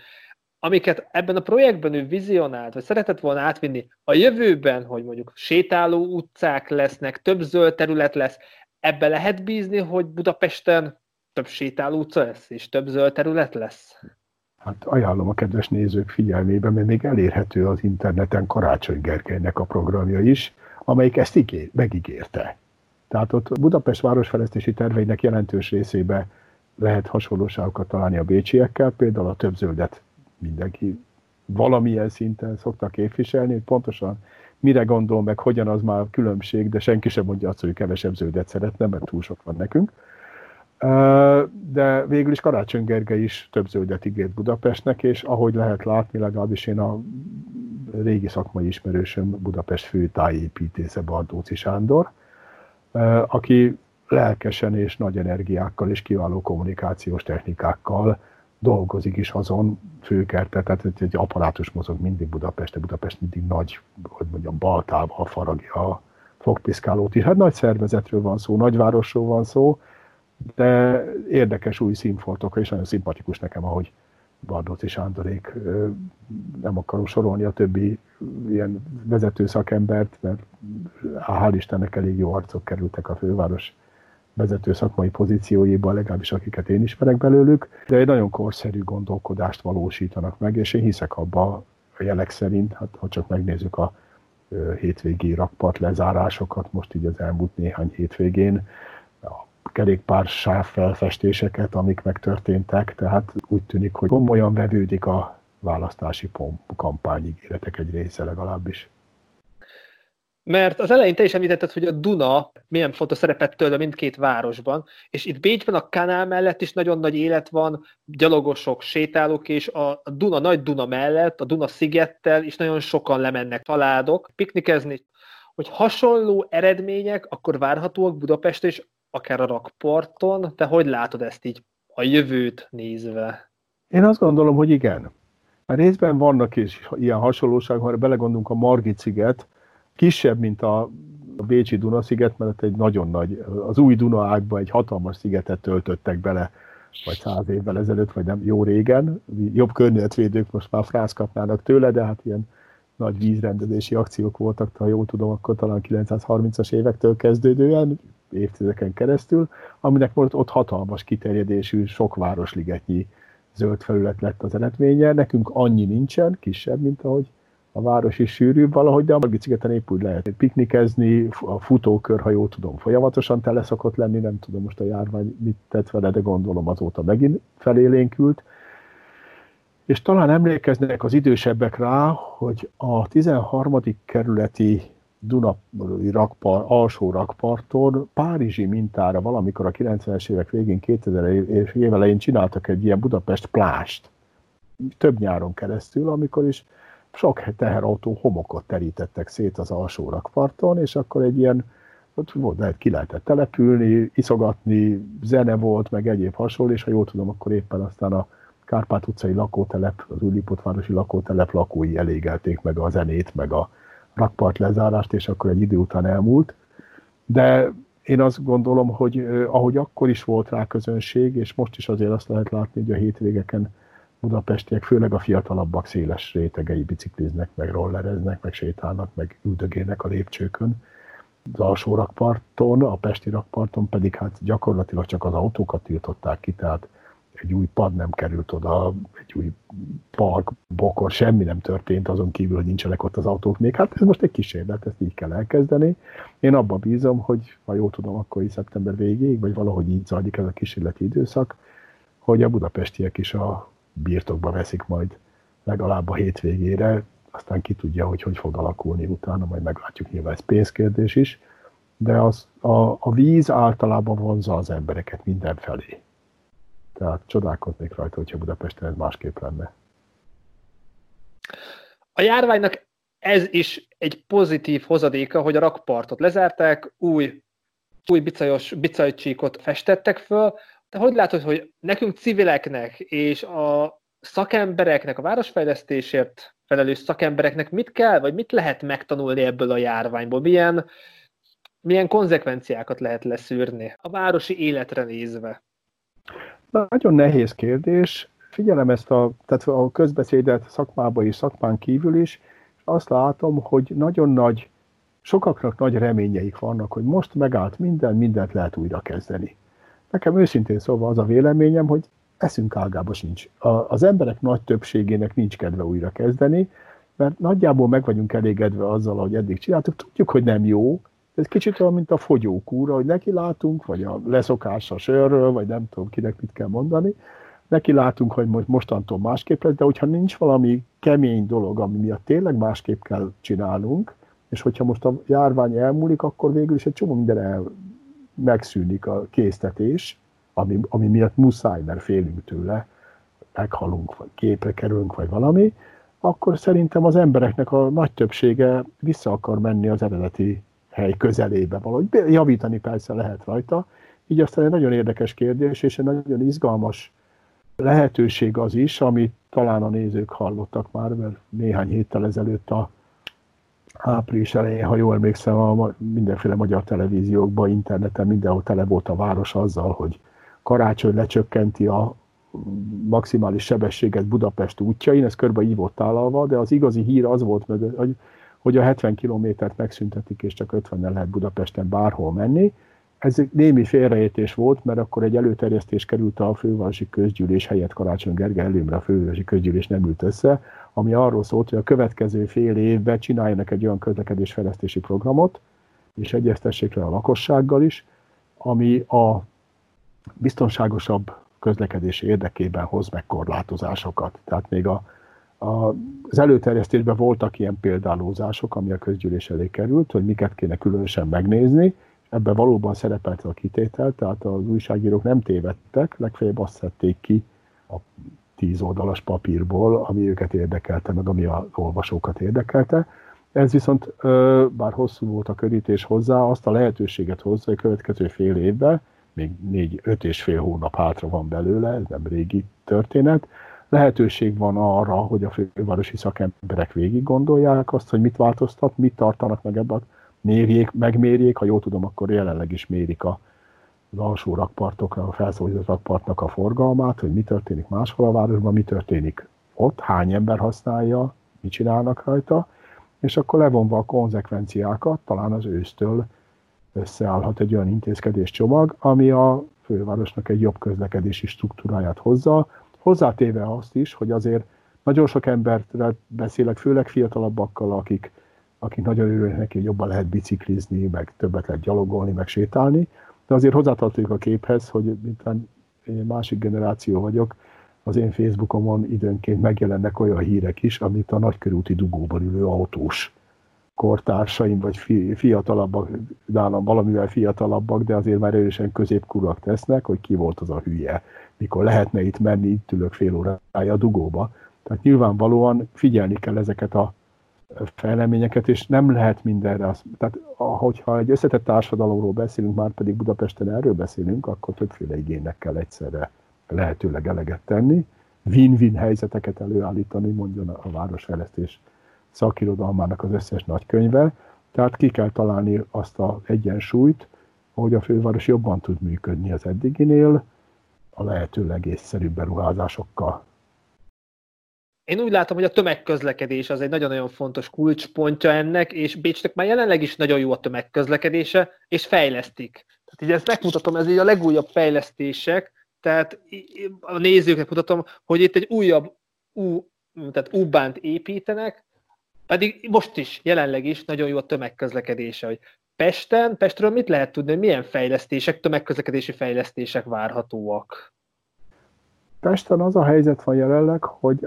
amiket ebben a projektben ő vizionált, vagy szeretett volna átvinni a jövőben, hogy mondjuk sétáló utcák lesznek, több zöld terület lesz, ebbe lehet bízni, hogy Budapesten több sétáló utca lesz, és több zöld terület lesz? Hát ajánlom a kedves nézők figyelmébe, mert még elérhető az interneten Karácsony Gergelynek a programja is, amelyik ezt ígér, megígérte. Tehát ott Budapest városfejlesztési terveinek jelentős részébe lehet hasonlóságokat találni a bécsiekkel, például a több zöldet mindenki valamilyen szinten szokta képviselni, hogy pontosan mire gondol meg, hogyan az már különbség, de senki sem mondja azt, hogy kevesebb zöldet szeretne, mert túl sok van nekünk. De végül is Karácsony Gergely is több zöldet ígért Budapestnek, és ahogy lehet látni, legalábbis én a régi szakmai ismerősöm Budapest fő tájépítésze Bardóci Sándor, aki lelkesen és nagy energiákkal és kiváló kommunikációs technikákkal dolgozik is azon főkertet, tehát egy apparátus mozog mindig Budapest, Budapest mindig nagy, hogy mondjam, baltával faragja a fogpiszkálót is. Hát nagy szervezetről van szó, nagyvárosról van szó, de érdekes új színfoltok, és nagyon szimpatikus nekem, ahogy Bardóci Sándorék, nem akarom sorolni a többi ilyen vezető szakembert, mert hál' Istennek elég jó arcok kerültek a főváros vezető szakmai pozícióiban, legalábbis akiket én ismerek belőlük, de egy nagyon korszerű gondolkodást valósítanak meg, és én hiszek abba a jelek szerint, hát ha csak megnézzük a hétvégi rakpart lezárásokat, most így az elmúlt néhány hétvégén, a kerékpár sávfelfestéseket, amik megtörténtek, tehát úgy tűnik, hogy komolyan vevődik a választási kampány ígéretek egy része legalábbis. Mert az elején te is említetted, hogy a Duna milyen fontos szerepet tölt a mindkét városban, és itt Bécsben a kanál mellett is nagyon nagy élet van, gyalogosok, sétálók, és a Duna, nagy Duna mellett, a Duna szigettel is nagyon sokan lemennek családok piknikezni, hogy hasonló eredmények akkor várhatóak Budapest és akár a rakparton. Te hogy látod ezt így a jövőt nézve? Én azt gondolom, hogy igen. A részben vannak is ilyen hasonlóságok, ha belegondolunk a Margit sziget, kisebb, mint a, Bécsi Duna-sziget, mert egy nagyon nagy, az új Duna ágba egy hatalmas szigetet töltöttek bele, vagy száz évvel ezelőtt, vagy nem, jó régen. Jobb környezetvédők most már frász kapnának tőle, de hát ilyen nagy vízrendezési akciók voltak, ha jól tudom, akkor talán 930-as évektől kezdődően, évtizedeken keresztül, aminek volt ott hatalmas kiterjedésű, sok városligetnyi zöld felület lett az eredménye. Nekünk annyi nincsen, kisebb, mint ahogy a város is sűrűbb valahogy, de a Margit szigeten épp úgy lehet piknikezni, a futókör, ha jól tudom, folyamatosan tele szokott lenni, nem tudom most a járvány mit tett vele, de gondolom azóta megint felélénkült. És talán emlékeznek az idősebbek rá, hogy a 13. kerületi Duna rakpar, alsó rakparton Párizsi mintára valamikor a 90-es évek végén, 2000 év elején csináltak egy ilyen Budapest plást. Több nyáron keresztül, amikor is sok teherautó homokot terítettek szét az alsó rakparton, és akkor egy ilyen, ott volt, lehet, ki lehetett települni, iszogatni, zene volt, meg egyéb hasonló, és ha jól tudom, akkor éppen aztán a Kárpát utcai lakótelep, az Újlipotvárosi lakótelep lakói elégelték meg a zenét, meg a rakpart lezárást, és akkor egy idő után elmúlt. De én azt gondolom, hogy ahogy akkor is volt rá közönség, és most is azért azt lehet látni, hogy a hétvégeken budapestiek, főleg a fiatalabbak széles rétegei bicikliznek, meg rollereznek, meg sétálnak, meg üldögének a lépcsőkön. Az alsó rakparton, a pesti rakparton pedig hát gyakorlatilag csak az autókat tiltották ki, tehát egy új pad nem került oda, egy új park, bokor, semmi nem történt, azon kívül, hogy nincsenek ott az autók még. Hát ez most egy kísérlet, ezt így kell elkezdeni. Én abban bízom, hogy ha jól tudom, akkor is szeptember végéig, vagy valahogy így zajlik ez a kísérleti időszak, hogy a budapestiek is a birtokba veszik majd legalább a hétvégére, aztán ki tudja, hogy hogy fog alakulni utána, majd meglátjuk, nyilván ez pénzkérdés is, de az, a, a víz általában vonza az embereket mindenfelé. Tehát csodálkoznék rajta, hogyha Budapesten ez másképp lenne. A járványnak ez is egy pozitív hozadéka, hogy a rakpartot lezárták, új, új bicajos, bicajcsíkot festettek föl, te hogy látod, hogy nekünk civileknek és a szakembereknek, a városfejlesztésért felelős szakembereknek mit kell, vagy mit lehet megtanulni ebből a járványból? Milyen, milyen konzekvenciákat lehet leszűrni a városi életre nézve? Nagyon nehéz kérdés. Figyelem ezt a, tehát a közbeszédet szakmába és szakmán kívül is, és azt látom, hogy nagyon nagy, sokaknak nagy reményeik vannak, hogy most megállt minden, mindent lehet újra kezdeni. Nekem őszintén szóval az a véleményem, hogy eszünk ágába sincs. A, az emberek nagy többségének nincs kedve újra kezdeni, mert nagyjából meg vagyunk elégedve azzal, hogy eddig csináltuk. Tudjuk, hogy nem jó, ez kicsit olyan, mint a fogyókúra, hogy neki látunk, vagy a leszokás a sörről, vagy nem tudom kinek mit kell mondani, neki látunk, hogy most mostantól másképp lesz, de hogyha nincs valami kemény dolog, ami miatt tényleg másképp kell csinálnunk, és hogyha most a járvány elmúlik, akkor végül is egy csomó minden el, megszűnik a késztetés, ami, ami miatt muszáj, mert félünk tőle, meghalunk, vagy képre kerülünk, vagy valami, akkor szerintem az embereknek a nagy többsége vissza akar menni az eredeti hely közelébe valahogy. Javítani persze lehet rajta. Így aztán egy nagyon érdekes kérdés, és egy nagyon izgalmas lehetőség az is, amit talán a nézők hallottak már, mert néhány héttel ezelőtt a április elején, ha jól emlékszem, a mindenféle magyar televíziókban, interneten mindenhol tele volt a város azzal, hogy karácsony lecsökkenti a maximális sebességet Budapest útjain, ez körbe így volt tálalva, de az igazi hír az volt hogy, hogy a 70 kilométert megszüntetik, és csak 50-nel lehet Budapesten bárhol menni. Ez egy némi félreértés volt, mert akkor egy előterjesztés került a fővárosi közgyűlés helyett Karácsony Gergely előmre a fővárosi közgyűlés nem ült össze, ami arról szólt, hogy a következő fél évben csináljanak egy olyan közlekedésfejlesztési programot, és egyeztessék le a lakossággal is, ami a biztonságosabb közlekedési érdekében hoz meg korlátozásokat. Tehát még a, a, az előterjesztésben voltak ilyen példálózások, ami a közgyűlés elé került, hogy miket kéne különösen megnézni, ebben valóban szerepelt a kitétel, tehát az újságírók nem tévedtek, legfeljebb azt szedték ki a tíz oldalas papírból, ami őket érdekelte, meg ami a olvasókat érdekelte. Ez viszont, bár hosszú volt a körítés hozzá, azt a lehetőséget hozza, hogy a következő fél évben még négy-öt és fél hónap hátra van belőle, ez nem régi történet. Lehetőség van arra, hogy a fővárosi szakemberek végig gondolják azt, hogy mit változtat, mit tartanak meg ebben, mérjék, megmérjék, ha jól tudom, akkor jelenleg is mérik a, az alsó rakpartokra, a felszólított rakpartnak a forgalmát, hogy mi történik máshol a városban, mi történik ott, hány ember használja, mit csinálnak rajta, és akkor levonva a konzekvenciákat, talán az ősztől összeállhat egy olyan intézkedéscsomag, ami a fővárosnak egy jobb közlekedési struktúráját hozza, hozzátéve azt is, hogy azért nagyon sok embert beszélek, főleg fiatalabbakkal, akik, akik nagyon örülnek neki, hogy jobban lehet biciklizni, meg többet lehet gyalogolni, meg sétálni, de azért hozzátartozik a képhez, hogy mint én másik generáció vagyok, az én Facebookomon időnként megjelennek olyan hírek is, amit a nagykörúti dugóban ülő autós kortársaim, vagy fiatalabbak, nálam valamivel fiatalabbak, de azért már erősen középkurak tesznek, hogy ki volt az a hülye, mikor lehetne itt menni, itt ülök fél órája a dugóba. Tehát nyilvánvalóan figyelni kell ezeket a fejleményeket, és nem lehet mindenre. Az, tehát hogyha egy összetett társadalomról beszélünk, már pedig Budapesten erről beszélünk, akkor többféle igénynek kell egyszerre lehetőleg eleget tenni, win-win helyzeteket előállítani, mondjon a városfejlesztés szakirodalmának az összes nagykönyve, tehát ki kell találni azt az egyensúlyt, hogy a főváros jobban tud működni az eddiginél, a lehető legészszerűbb beruházásokkal. Én úgy látom, hogy a tömegközlekedés az egy nagyon-nagyon fontos kulcspontja ennek, és Bécsnek már jelenleg is nagyon jó a tömegközlekedése, és fejlesztik. Tehát így ezt megmutatom, ez így a legújabb fejlesztések, tehát a nézőknek mutatom, hogy itt egy újabb U, tehát U-bánt építenek, pedig most is, jelenleg is nagyon jó a tömegközlekedése, hogy Pesten, Pestről mit lehet tudni, hogy milyen fejlesztések, tömegközlekedési fejlesztések várhatóak? Pesten az a helyzet van jelenleg, hogy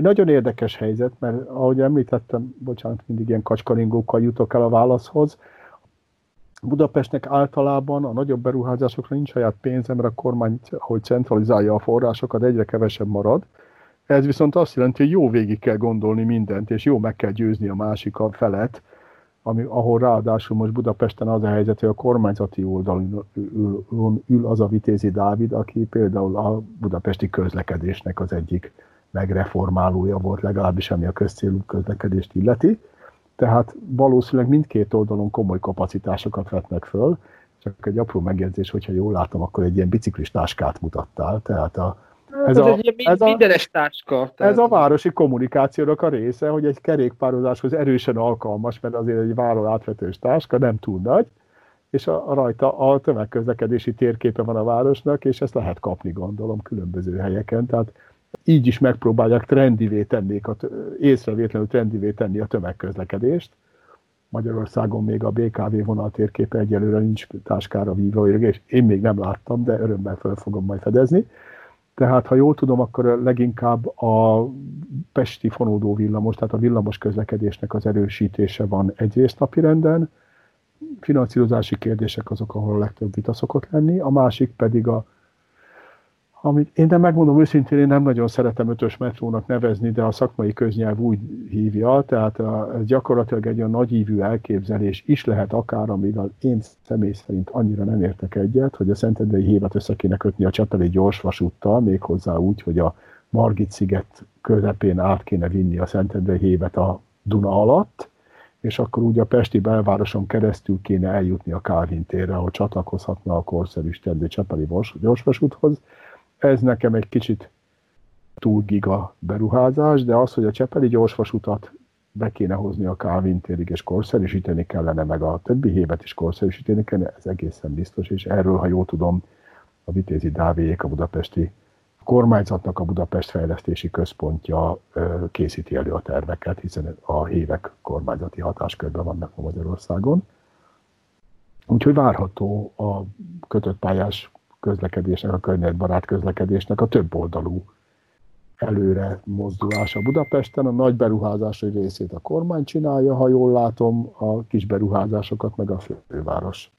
nagyon érdekes helyzet, mert ahogy említettem, bocsánat, mindig ilyen kacskaringókkal jutok el a válaszhoz, Budapestnek általában a nagyobb beruházásokra nincs saját pénze, mert a kormány, hogy centralizálja a forrásokat, egyre kevesebb marad, ez viszont azt jelenti, hogy jó végig kell gondolni mindent, és jó meg kell győzni a másik a felet, ami, ahol ráadásul most Budapesten az a helyzet, hogy a kormányzati oldalon ül, az a Vitézi Dávid, aki például a budapesti közlekedésnek az egyik megreformálója volt, legalábbis ami a közcélú közlekedést illeti. Tehát valószínűleg mindkét oldalon komoly kapacitásokat vetnek föl, csak egy apró megjegyzés, hogyha jól látom, akkor egy ilyen biciklis táskát mutattál, tehát a, ez, ez, a, egy ez a, mindenes táska. Tehát. Ez a városi kommunikációnak a része, hogy egy kerékpározáshoz erősen alkalmas, mert azért egy váról átvetős táska nem túl nagy, és a, a rajta a tömegközlekedési térképe van a városnak, és ezt lehet kapni, gondolom, különböző helyeken. Tehát így is megpróbálják trendivé tenni, észrevétlenül trendivé tenni a tömegközlekedést. Magyarországon még a BKV vonal térképe egyelőre nincs táskára vívva, és én még nem láttam, de örömmel fel fogom majd fedezni. Tehát, ha jól tudom, akkor leginkább a pesti fonódó villamos, tehát a villamos közlekedésnek az erősítése van egyrészt napirenden, finanszírozási kérdések azok, ahol a legtöbb vita szokott lenni, a másik pedig a amit én nem megmondom őszintén, én nem nagyon szeretem ötös metrónak nevezni, de a szakmai köznyelv úgy hívja, tehát a, ez gyakorlatilag egy olyan nagyívű elképzelés is lehet akár, amíg az én személy szerint annyira nem értek egyet, hogy a Szentendrei hévet össze kéne kötni a Csepeli gyorsvasúttal, méghozzá úgy, hogy a Margit sziget közepén át kéne vinni a Szentendrei hévet a Duna alatt, és akkor úgy a Pesti belvároson keresztül kéne eljutni a Kálvin térre, ahol csatlakozhatna a korszerű Stendő Csepeli gyorsvasúthoz, ez nekem egy kicsit túl giga beruházás, de az, hogy a Csepeli gyorsvasutat be kéne hozni a Calvin térig, és korszerűsíteni kellene, meg a többi hévet is korszerűsíteni kellene, ez egészen biztos, és erről, ha jól tudom, a Vitézi Dávéjék, a budapesti kormányzatnak a Budapest Fejlesztési Központja készíti elő a terveket, hiszen a hévek kormányzati hatáskörben vannak Magyarországon. Úgyhogy várható a kötött pályás közlekedésnek, a környezetbarát közlekedésnek a több oldalú előre mozdulása Budapesten. A nagy beruházásai részét a kormány csinálja, ha jól látom, a kis beruházásokat meg a főváros.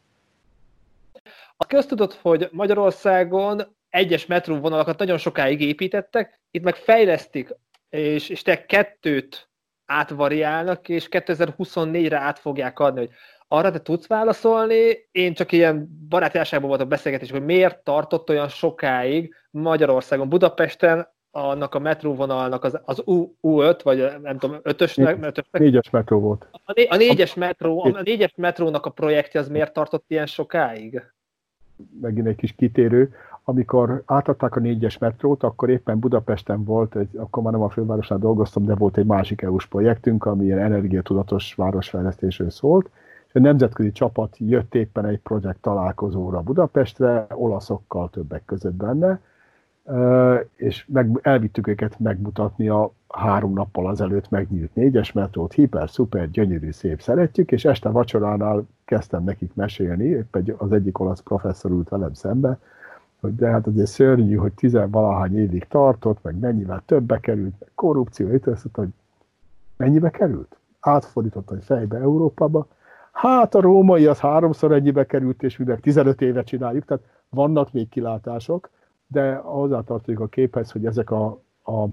A köztudott, hogy Magyarországon egyes metróvonalakat nagyon sokáig építettek, itt meg fejlesztik, és, és te kettőt átvariálnak, és 2024-re át fogják adni, hogy arra te tudsz válaszolni, én csak ilyen barátiságban volt a beszélgetés, hogy miért tartott olyan sokáig Magyarországon, Budapesten annak a metróvonalnak az, az U, U5, vagy nem tudom, ötösnek, ötösnek. Négyes metró volt. A, né, a, négyes metró, a négyes metrónak a projektje az miért tartott ilyen sokáig? Megint egy kis kitérő. Amikor átadták a négyes metrót, akkor éppen Budapesten volt, egy, akkor már nem a fővárosnál dolgoztam, de volt egy másik EU-s projektünk, ami ilyen energiatudatos városfejlesztésről szólt, egy nemzetközi csapat jött éppen egy projekt találkozóra Budapestre, olaszokkal többek között benne, és meg, elvittük őket megmutatni a három nappal azelőtt megnyílt négyes metrót, hiper, szuper, gyönyörű, szép, szeretjük, és este vacsoránál kezdtem nekik mesélni, épp az egyik olasz professzor ült velem szembe, hogy de hát ugye szörnyű, hogy tizenvalahány évig tartott, meg mennyivel többe került, meg korrupció, itt hogy mennyibe került? Átfordított a fejbe Európába, Hát a római az háromszor ennyibe került, és mivel 15 éve csináljuk, tehát vannak még kilátások, de hozzátartozik a képhez, hogy ezek a, a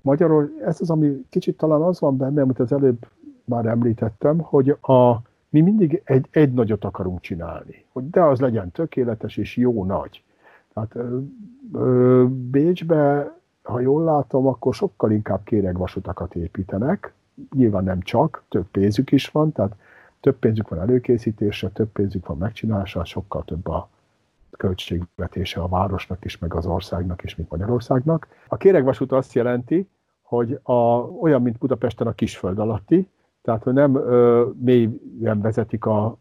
magyarul, ez az, ami kicsit talán az van benne, amit az előbb már említettem, hogy a, mi mindig egy, egy nagyot akarunk csinálni, hogy de az legyen tökéletes és jó nagy. Tehát Bécsbe, ha jól látom, akkor sokkal inkább kéregvasutakat építenek, nyilván nem csak, több pénzük is van, tehát több pénzük van előkészítésre, több pénzük van megcsinálásra, sokkal több a költségvetése a városnak is, meg az országnak is, mint Magyarországnak. A kéregvasút azt jelenti, hogy a, olyan, mint Budapesten a kisföld alatti, tehát hogy nem ö, mélyen vezetik a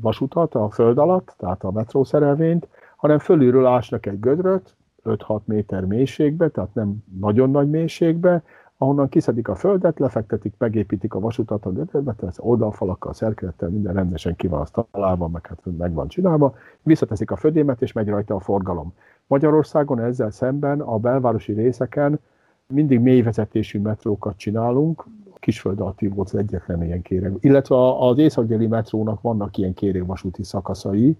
vasutat a föld alatt, tehát a metrószerelvényt, hanem fölülről ásnak egy gödröt, 5-6 méter mélységbe, tehát nem nagyon nagy mélységbe, ahonnan kiszedik a földet, lefektetik, megépítik a vasutat a tehát oldalfalakkal, szerkezettel, minden rendesen ki van találva, meg, hát meg van csinálva, visszateszik a födémet, és megy rajta a forgalom. Magyarországon ezzel szemben a belvárosi részeken mindig mélyvezetésű metrókat csinálunk, Kisföld alatti volt az egyetlen ilyen kéreg. Illetve az északdéli metrónak vannak ilyen kérégvasúti szakaszai,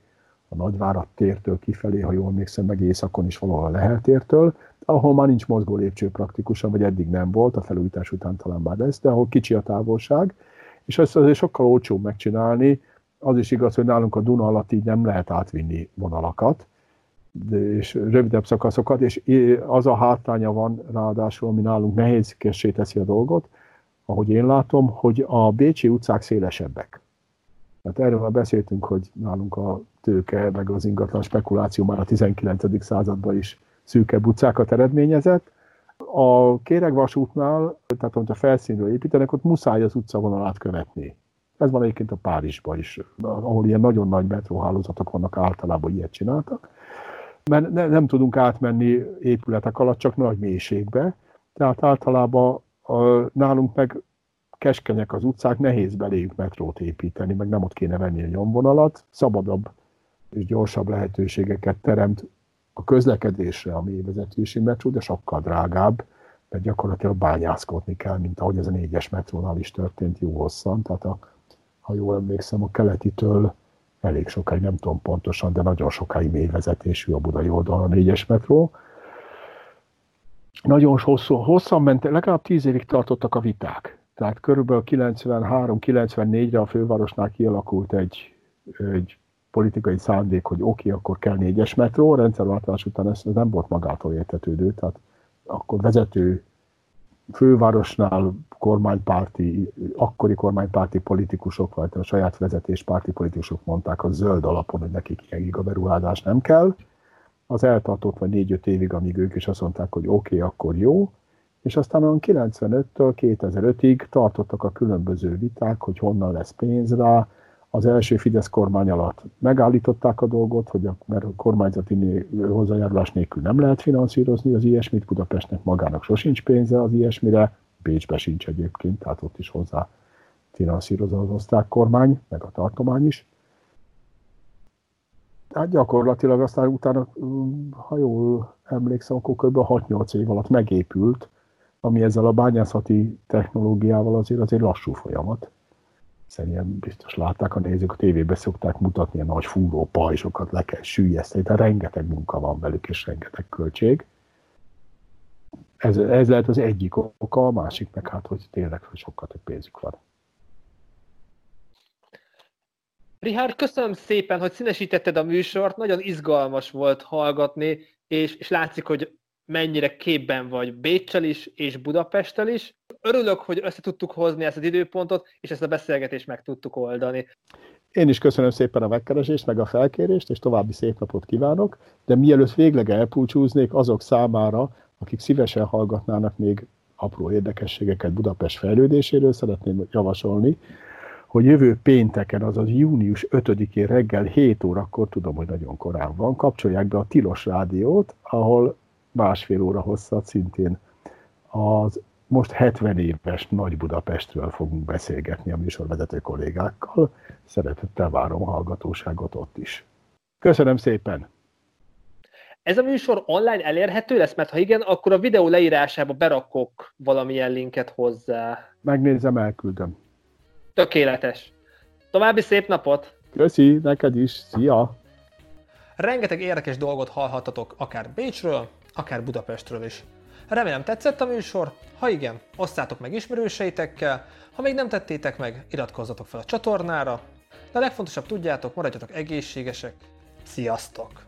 a Nagyvárat tértől kifelé, ha jól emlékszem, meg északon is valahol a Lehel tértől, ahol már nincs mozgó lépcső praktikusan, vagy eddig nem volt, a felújítás után talán már lesz, de ahol kicsi a távolság, és ezt azért sokkal olcsóbb megcsinálni. Az is igaz, hogy nálunk a Duna alatt így nem lehet átvinni vonalakat, és rövidebb szakaszokat, és az a hátránya van ráadásul, ami nálunk nehézkessé teszi a dolgot, ahogy én látom, hogy a Bécsi utcák szélesebbek. Hát erről már beszéltünk, hogy nálunk a tőke, meg az ingatlan spekuláció már a 19. században is szűkebb utcákat eredményezett. A Kéregvasútnál, tehát amit a felszínről építenek, ott muszáj az utcavonalát követni. Ez van egyébként a Párizsban is, ahol ilyen nagyon nagy metróhálózatok vannak, általában ilyet csináltak. Mert ne, nem tudunk átmenni épületek alatt, csak nagy mélységbe. Tehát általában a, nálunk meg keskenyek az utcák, nehéz beléjük metrót építeni, meg nem ott kéne venni a nyomvonalat, szabadabb és gyorsabb lehetőségeket teremt a közlekedésre a mélyvezetési metró, de sokkal drágább, mert gyakorlatilag bányászkodni kell, mint ahogy ez a négyes metrónál is történt jó hosszan. Tehát a, ha jól emlékszem, a keletitől elég sokáig, nem tudom pontosan, de nagyon sokáig mélyvezetésű a budai oldalon a négyes metró. Nagyon hosszú, hosszan ment, legalább tíz évig tartottak a viták. Tehát körülbelül 93-94-re a fővárosnál kialakult egy, egy politikai szándék, hogy oké, okay, akkor kell négyes metró, a rendszerváltás után ez nem volt magától értetődő, tehát akkor vezető fővárosnál kormánypárti, akkori kormánypárti politikusok, vagy a saját vezetéspárti politikusok mondták a zöld alapon, hogy nekik ilyen gigaberuházás nem kell. Az eltartott vagy négy-öt évig, amíg ők is azt mondták, hogy oké, okay, akkor jó, és aztán olyan 95-től 2005-ig tartottak a különböző viták, hogy honnan lesz pénz rá, az első Fidesz kormány alatt megállították a dolgot, hogy a, mert a kormányzati hozzájárulás nélkül nem lehet finanszírozni az ilyesmit, Budapestnek magának sosincs pénze az ilyesmire, Bécsbe sincs egyébként, tehát ott is hozzá finanszírozza az osztrák kormány, meg a tartomány is. Tehát gyakorlatilag aztán utána, ha jól emlékszem, akkor kb. 6-8 év alatt megépült, ami ezzel a bányászati technológiával azért azért lassú folyamat Szerintem biztos látták a nézők, a tévébe szokták mutatni a nagy fúró pajzsokat, le kell sűjeszteni, tehát rengeteg munka van velük, és rengeteg költség. Ez, ez lehet az egyik oka, a másik meg hát, hogy tényleg sokkal több pénzük van. Richard, köszönöm szépen, hogy színesítetted a műsort, nagyon izgalmas volt hallgatni, és, és látszik, hogy mennyire képben vagy Bécsel is, és Budapesttel is. Örülök, hogy össze tudtuk hozni ezt az időpontot, és ezt a beszélgetést meg tudtuk oldani. Én is köszönöm szépen a megkeresést, meg a felkérést, és további szép napot kívánok, de mielőtt végleg elpúcsúznék azok számára, akik szívesen hallgatnának még apró érdekességeket Budapest fejlődéséről, szeretném javasolni, hogy jövő pénteken, azaz június 5-én reggel 7 órakor, tudom, hogy nagyon korán van, kapcsolják be a Tilos Rádiót, ahol másfél óra hosszat szintén az most 70 éves Nagy Budapestről fogunk beszélgetni a műsorvezető kollégákkal. Szeretettel várom a hallgatóságot ott is. Köszönöm szépen! Ez a műsor online elérhető lesz? Mert ha igen, akkor a videó leírásába berakok valamilyen linket hozzá. Megnézem, elküldöm. Tökéletes. További szép napot! Köszi, neked is. Szia! Rengeteg érdekes dolgot hallhattatok akár Bécsről, akár Budapestről is. Remélem tetszett a műsor, ha igen, osszátok meg ismerőseitekkel, ha még nem tettétek meg, iratkozzatok fel a csatornára, de a legfontosabb tudjátok, maradjatok egészségesek. Sziasztok!